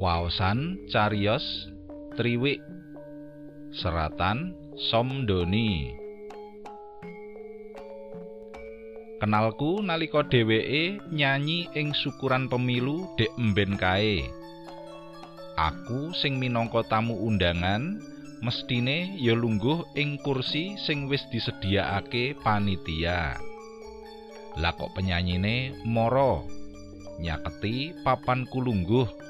Waosan cariyos Triwik Seratan Somdoni Kenalku nalika dheweke nyanyi ing syukuran pemilu dek emben kae. Aku sing minangka tamu undangan mestine ya lungguh ing kursi sing wis disediakake panitia. Lah kok penyanyine mara nyaketi papan kulungguh.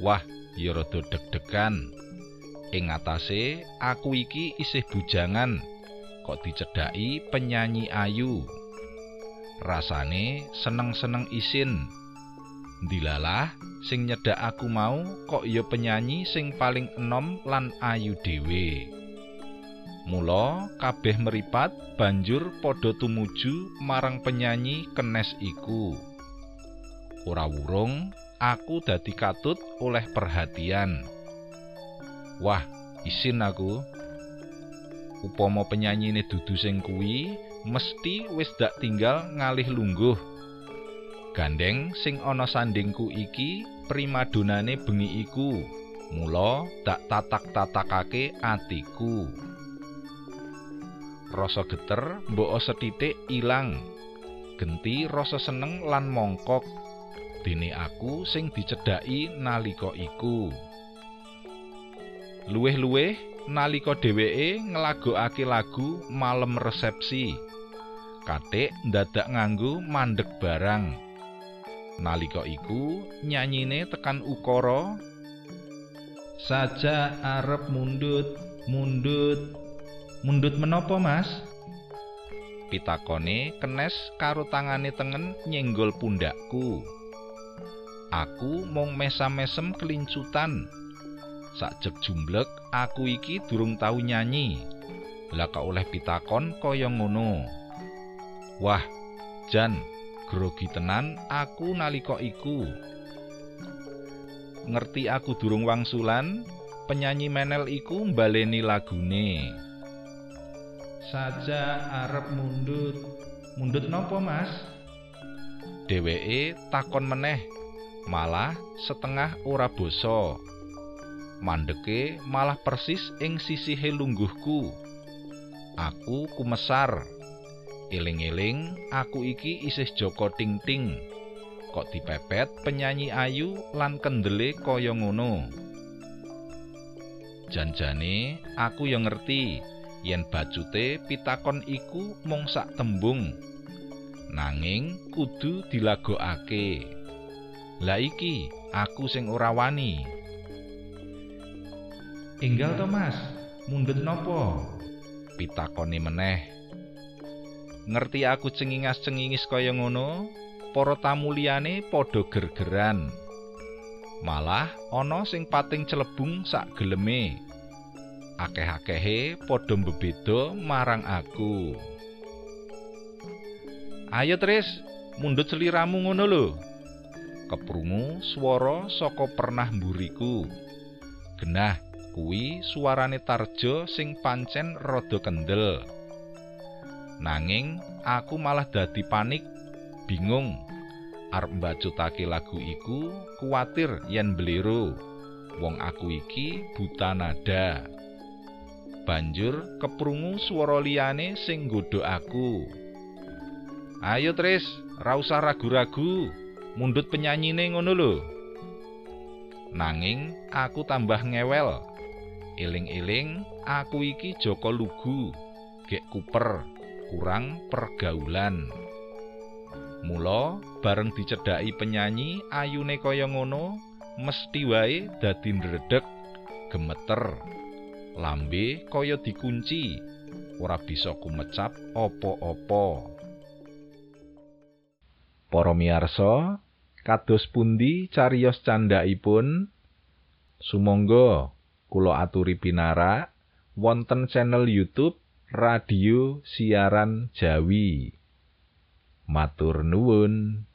Wah, ya rada deg-degan. Ing atase aku iki isih bujangan kok dicedhaki penyanyi ayu. Rasane seneng-seneng isin. Dilalah sing nyedak aku mau kok ya penyanyi sing paling enom lan ayu dhewe. Mula kabeh meripat banjur padha tumuju marang penyanyi kenes iku. Ora wurung aku dadi katut oleh perhatian. Wah, isin aku. Upama penyanyine dudu sing kuwi, mesti wis dak tinggal ngalih lungguh. Gandeng sing ana sandingku iki primadonane bengi iku. Mula dak tatak-tatakake atiku. Rasa geter mbok setitik ilang. Genti rasa seneng lan mongkok. Dene aku sing dicedhaki nalika iku. Luwih-luwih nalika dheweke nglagokake lagu malem resepsi. Katik ndadak nganggo mandek barang. Nalika iku nyanyine tekan ukara saja arep mundut, mundut. Mundut menapa, Mas? Pitakone kenes karo tangane tengen nyenggol pundakku. Aku mung mesam-mesem kelincutan. Sakjek jumblek aku iki durung tau nyanyi. Lah oleh pitakon kaya ngono. Wah, jan grogi tenan aku nalika iku. Ngerti aku durung wangsulan, penyanyi menel iku mbaleni lagune. Saja arep mundut. Mundut nopo, Mas? Dheweke takon meneh, malah setengah ora basa. Mandeke malah persis ing sisihe lungguhku. Aku kumesar. Eling-eling aku iki isih Joko Ting-ting. Kok dipepet penyanyi ayu lan kendele kaya ngono. Janjane aku ya ngerti yen bacute pitakon iku mung sak tembung. Nanging kudu dilagokake. Lah iki aku sing ora wani. Enggal to, Mas. Mundut nopo? Pitakone meneh. Ngerti aku cengingas-cengingis kaya ngono, para tamu liyane padha gergeran. Malah ana sing pating celebung sak geleme. Akeh-akehe padha mbebeda marang aku. Ayo Tris, mundut seliramu ngono lho. Keprungu swara saka pernah mburiku. Genah kuwi suarane Tarjo sing pancen rada kendel. Nanging aku malah dadi panik, bingung. Arep mbacutake lagu iku kuwatir yen blero. Wong aku iki buta nada. Banjur keprungu swara liyane sing nggodha aku. Ayo Tris, ra usah ragu-ragu. Mundut penyanyine ngono lho. Nanging aku tambah ngewel. Eling-eling aku iki Joko Lugu, gek kuper, kurang pergaulan. Mula bareng dicedhaki penyanyi ayune kaya ngono, mesti wae dadi ndredeg, gemeter. Lambe kaya dikunci, ora bisa kumecap apa-apa. Para miyarsa, kados pundi cariyos candhaipun? Sumangga kula aturi pinarak wonten channel YouTube Radio Siaran Jawi. Matur nuwun.